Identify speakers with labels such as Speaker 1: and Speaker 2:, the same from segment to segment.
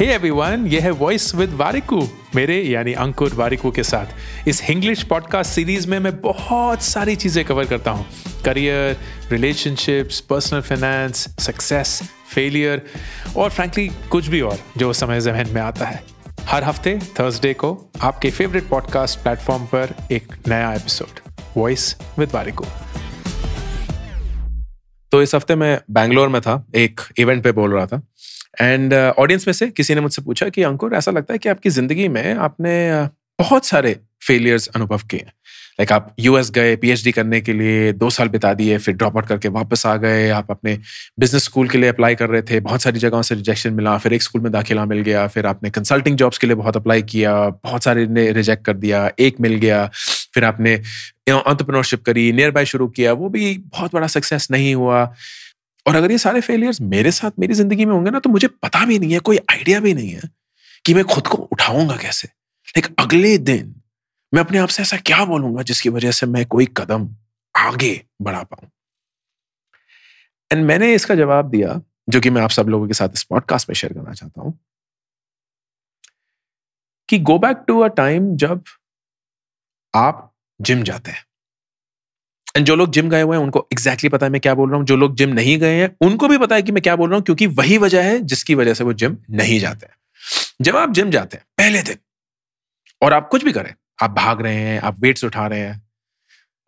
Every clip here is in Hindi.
Speaker 1: हे एवरीवन ये है वॉइस विद वारिकू मेरे यानी अंकुर वारिकू के साथ। इस इंग्लिश पॉडकास्ट सीरीज़ में मैं बहुत सारी चीज़ें कवर करता हूँ। Career relationships personal finance success failure और फ्रैंकली कुछ भी और जो समय जहन में आता है। हर हफ़्ते थर्सडे को आपके फेवरेट पॉडकास्ट प्लेटफॉर्म पर एक नया एपिसोड वॉइस विद वारिकू तो इस हफ़्ते मैं बैंगलोर में था एक इवेंट पे बोल रहा था। एंड ऑडियंस uh, में से किसी ने मुझसे पूछा कि अंकुर ऐसा लगता है कि आपकी ज़िंदगी में आपने uh, बहुत सारे फेलियर्स अनुभव किए लाइक आप यूएस गए पीएचडी करने के लिए दो साल बिता दिए फिर ड्रॉप आउट करके वापस आ गए आप अपने बिज़नेस स्कूल के लिए अप्लाई कर रहे थे बहुत सारी जगहों से रिजेक्शन मिला फिर एक स्कूल में दाखिला मिल गया फिर आपने कंसल्टिंग जॉब्स के लिए बहुत अप्लाई किया बहुत सारे ने रिजेक्ट कर दिया एक मिल गया। फिर आपने ऑन्टरप्रनोरशिप करी नियर बाय शुरू किया, वो भी बहुत बड़ा सक्सेस नहीं हुआ। और अगर ये सारे फेलियर्स मेरे साथ मेरी ज़िंदगी में होंगे ना तो मुझे पता भी नहीं है, कोई आइडिया भी नहीं है कि मैं खुद को उठाऊँगा कैसे। लाइक अगले दिन मैं अपने आप से ऐसा क्या बोलूँगा जिसकी वजह से मैं कोई कदम आगे बढ़ा पाऊँ? एंड मैंने इसका जवाब दिया, जो कि मैं आप सब लोगों के साथ इस पॉडकास्ट में शेयर करना चाहता हूँ, कि go back to a time जब आप जिम जाते हैं। एंड जो लोग जिम गए हुए हैं, उनको एग्जैक्टली exactly पता है मैं क्या बोल रहा हूँ। जो लोग जिम नहीं गए हैं, उनको भी पता है कि मैं क्या बोल रहा हूँ, क्योंकि वही वजह है जिसकी वजह से वो जिम नहीं जाते हैं। जब आप जिम जाते हैं, पहले दिन, और आप कुछ भी करें, आप भाग रहे हैं, आप वेट्स उठा रहे हैं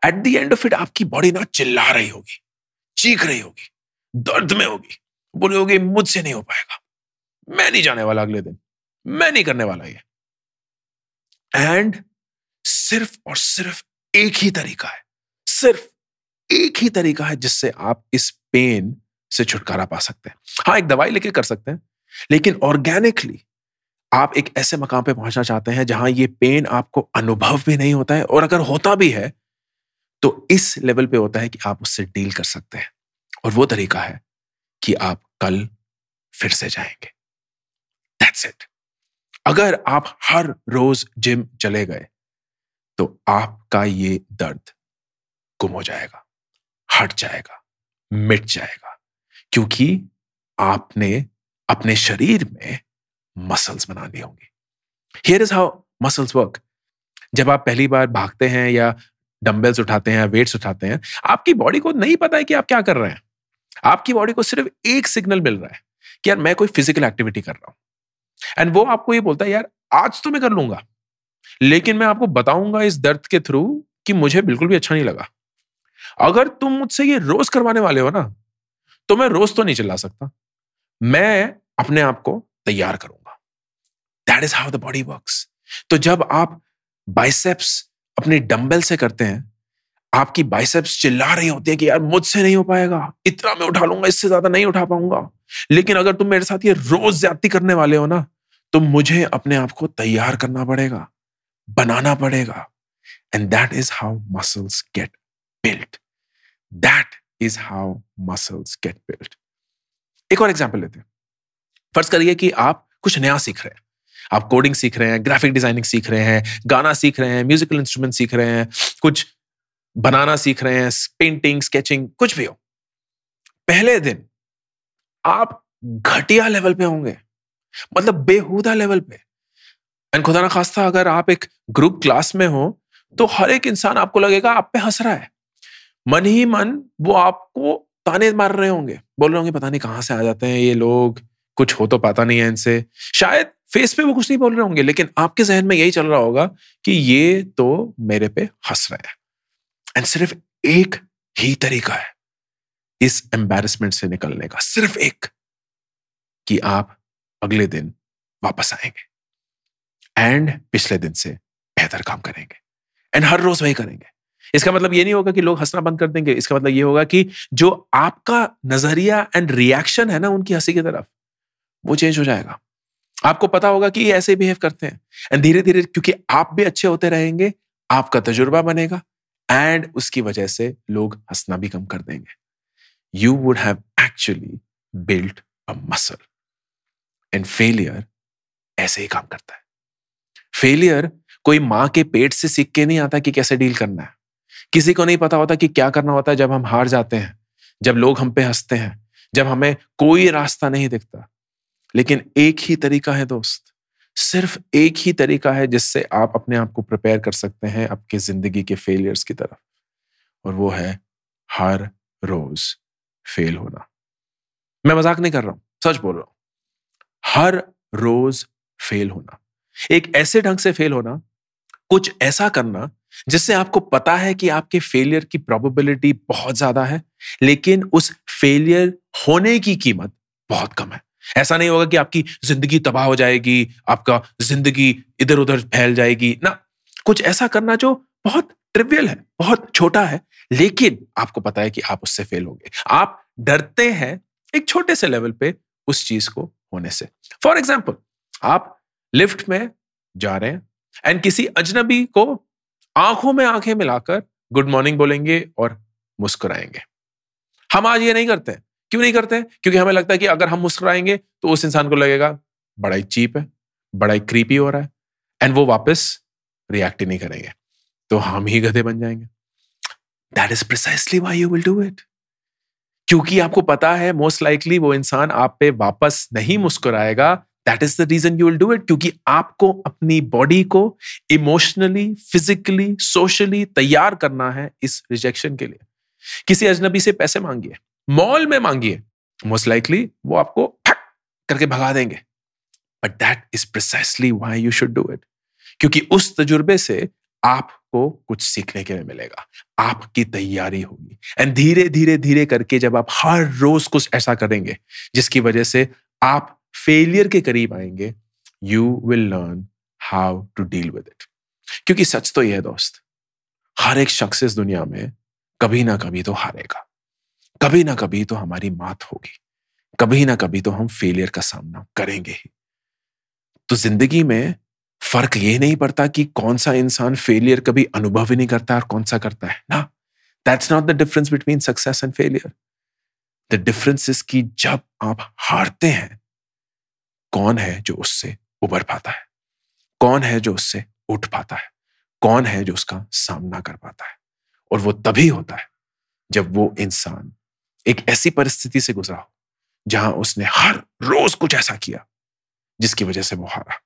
Speaker 1: at the end of it आपकी बॉडी ना चिल्ला रही होगी, चीख रही होगी, दर्द में होगी, बोले होगी, मुझसे नहीं हो पाएगा। मैं नहीं जाने वाला अगले दिन, मैं नहीं करने वाला ये। एंड सिर्फ़ और सिर्फ़ एक ही तरीका है। सिर्फ़ एक ही तरीका है जिससे आप इस पेन से छुटकारा पा सकते हैं। हाँ एक दवाई लेके कर सकते हैं, लेकिन ऑर्गेनिकली आप एक ऐसे मकाम पे पहुँचना चाहते हैं जहाँ ये पेन आपको अनुभव भी नहीं होता है और अगर होता भी है तो इस लेवल पे होता है कि आप उससे डील कर सकते हैं। और वो तरीका है कि आप कल फिर से जाएँगे। दैट्स इट अगर आप हर रोज जिम चले गए तो आपका ये दर्द गुम हो जाएगा, हट जाएगा, मिट जाएगा, क्योंकि आपने अपने शरीर में मसल्स बनानी होंगी। Here is how muscles work जब आप पहली बार भागते हैं या डंबल्स उठाते हैं वेट्स उठाते हैं, आपकी बॉडी को नहीं पता है कि आप क्या कर रहे हैं। आपकी बॉडी को सिर्फ़ एक सिग्नल मिल रहा है कि यार मैं कोई फ़िज़िकल एक्टिविटी कर रहा हूँ। एंड वो आपको ये बोलता है, यार, आज तो मैं कर लूँगा। लेकिन मैं आपको बताऊँगा इस दर्द के थ्रू कि मुझे बिल्कुल भी अच्छा नहीं लगा। अगर तुम मुझसे ये रोज करवाने वाले हो ना तो मैं रोज तो नहीं चला सकता। मैं अपने आप को तैयार करूँगा। That is how the body works तो जब आप बाइसेप्स अपने डंबल से करते हैं, आपकी बाइसेप्स चिल्ला रही होती है कि यार मुझसे नहीं हो पाएगा, इतना मैं उठा लूँगा, इससे ज़्यादा नहीं उठा पाऊँगा। लेकिन अगर तुम मेरे साथ ये रोज ज़्यादा करने वाले हो ना तो मुझे अपने आप को तैयार करना पड़ेगा। बनाना पड़ेगा। And that is how muscles get built that is how muscles get built एक और एग्ज़ाम्पल लेते हैं। फ़र्ज़ करिए कि आप कुछ नया सीख रहे हैं। आप कोडिंग सीख रहे हैं ग्राफिक डिज़ाइनिंग सीख रहे हैं, गाना सीख रहे हैं म्यूजिकल इंस्ट्रूमेंट सीख रहे हैं, कुछ बनाना सीख रहे हैं पेंटिंग स्केचिंग कुछ भी हो। पहले दिन आप घटिया लेवल पे होंगे। मतलब बेहुदा लेवल पे। एंड खुदा ना खास्ता, अगर आप एक ग्रुप क्लास में हो तो हर एक इंसान आपको लगेगा, आप पे हंस रहा है। मन ही मन, वो आपको ताने मार रहे होंगे। बोल रहे होंगे, पता नहीं कहाँ से आ जाते हैं ये लोग, कुछ हो तो पता नहीं है इनसे। शायद फेस पे वो कुछ नहीं बोल रहे होंगे, लेकिन आपके जहन में यही चल रहा होगा कि ये तो मेरे पे हंस रहे हैं। एंड सिर्फ़ एक ही तरीका है, इस एम्बेरसमेंट से निकलने का। सिर्फ़ एक, कि आप अगले दिन वापस आएँगे। एंड पिछले दिन से बेहतर काम करेंगे। एंड हर रोज वही करेंगे। इसका मतलब ये नहीं होगा कि लोग हंसना बंद कर देंगे। इसका मतलब ये होगा कि जो आपका नज़रिया एंड रिएक्शन है ना उनकी हँसी की तरफ़, वो चेंज हो जाएगा। आपको पता होगा कि ये ऐसे बिहेव करते हैं। एंड धीरे धीरे क्योंकि आप भी अच्छे होते रहेंगे, आपका तजुर्बा बनेगा एंड उसकी वजह से लोग हंसना भी कम कर देंगे। You would have actually built a muscle and failure ऐसे ही काम करता है। फेलियर कोई माँ के पेट से सीख के नहीं आता कि कैसे डील करना है। किसी को नहीं पता होता कि क्या करना होता है जब हम हार जाते हैं, जब लोग हम पे हँसते हैं, जब हमें कोई रास्ता नहीं दिखता। लेकिन एक ही तरीका है दोस्त, सिर्फ़ एक ही तरीका है जिससे आप अपने आप को प्रिपेयर कर सकते हैं आपके ज़िंदगी के फेलियर्स की तरफ़, और वो है हर रोज फेल होना। मैं मज़ाक नहीं कर रहा हूँ, सच बोल रहा हूँ। हर रोज फेल होना। एक ऐसे ढंग से फेल होना, कुछ ऐसा करना, जिससे आपको पता है कि आपके फेलियर की प्रोबेबिलिटी बहुत ज़्यादा है, लेकिन उस फेलियर होने की कीमत बहुत कम है। ऐसा नहीं होगा कि आपकी ज़िंदगी तबाह हो जाएगी, आपका ज़िंदगी इधर उधर फैल जाएगी। ना, कुछ ऐसा करना जो बहुत ट्रिवियल है, बहुत छोटा है, लेकिन आपको पता है कि आप उससे फेल होंगे। आप डरते हैं एक छोटे से लेवल पे उस चीज़ को होने से। फॉर एग्ज़ाम्पल आप लिफ्ट में जा रहे हैं। एंड किसी अजनबी को आँखों में आँखें मिलाकर गुड मॉर्निंग बोलेंगे और मुस्कुराएँगे। हम आज ये नहीं करते। क्यों नहीं करते? क्योंकि हमें लगता है कि अगर हम मुस्कुराएँगे तो उस इंसान को लगेगा बड़ा ही चीप है बड़ा ही क्रीपी हो रहा है। एंड वो वापस रिएक्ट ही नहीं करेंगे। तो हम ही गधे बन जाएँगे। That is precisely why you will do it क्योंकि आपको पता है मोस्ट लाइकली वो इंसान आप पे वापस नहीं मुस्कुराएगा that is the reason you will do it क्योंकि आपको अपनी बॉडी को इमोशनली फिजिकली सोशली तैयार करना है इस रिजेक्शन के लिए। किसी अजनबी से पैसे मांगिए मॉल में मांगिए मोस्ट लाइकली वो आपको करके भगा देंगे। But that is precisely why you should do it क्योंकि उस तजुर्बे से आपको कुछ सीखने के लिए मिलेगा, आपकी तैयारी होगी। एंड धीरे धीरे धीरे करके जब आप हर रोज कुछ ऐसा करेंगे, जिसकी वजह से आप फेलियर के करीब आएँगे you will learn how to deal with it क्योंकि सच तो यह है दोस्त, हर एक शख्स इस दुनिया में कभी ना कभी तो हारेगा। कभी ना कभी तो हमारी मात होगी। कभी ना कभी तो हम फेलियर का सामना करेंगे ही। तो ज़िंदगी में फ़र्क ये नहीं पड़ता कि कौन सा इंसान फेलियर कभी अनुभव ही नहीं करता और कौन सा करता है, ना। That's not the difference between success and failure the difference is कि जब आप हारते हैं कौन है जो उससे उबर पाता है? कौन है जो उससे उठ पाता है? कौन है जो उसका सामना कर पाता है? और वो तभी होता है जब वो इंसान एक ऐसी परिस्थिति से गुजरा हो, जहाँ उसने हर रोज कुछ ऐसा किया जिसकी वजह से वो हारा।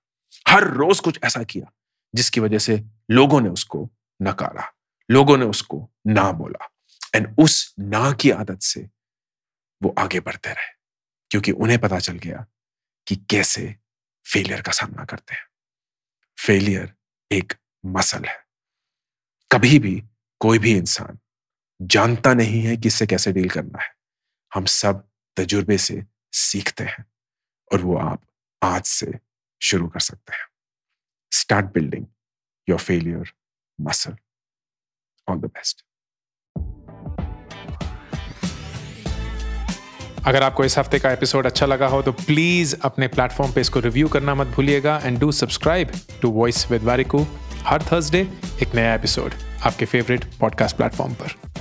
Speaker 1: हर रोज कुछ ऐसा किया जिसकी वजह से लोगों ने उसको नकारा, लोगों ने उसको ना बोला। एंड उस ना की आदत से वो आगे बढ़ते रहे, क्योंकि उन्हें पता चल गया कि कैसे फेलियर का सामना करते हैं। फेलियर एक मसल है। कभी भी कोई भी इंसान जानता नहीं है कि इससे कैसे डील करना है। हम सब तजुर्बे से सीखते हैं और वो आप आज से शुरू कर सकते हैं। Start building your failure muscle all the best
Speaker 2: अगर आपको इस हफ़्ते का एपिसोड अच्छा लगा हो तो प्लीज़ अपने प्लेटफॉर्म पे इसको रिव्यू करना मत भूलिएगा and do subscribe to voice with Warikoo her Thursday एक नया एपिसोड आपके फेवरेट पॉडकास्ट प्लेटफॉर्म पर।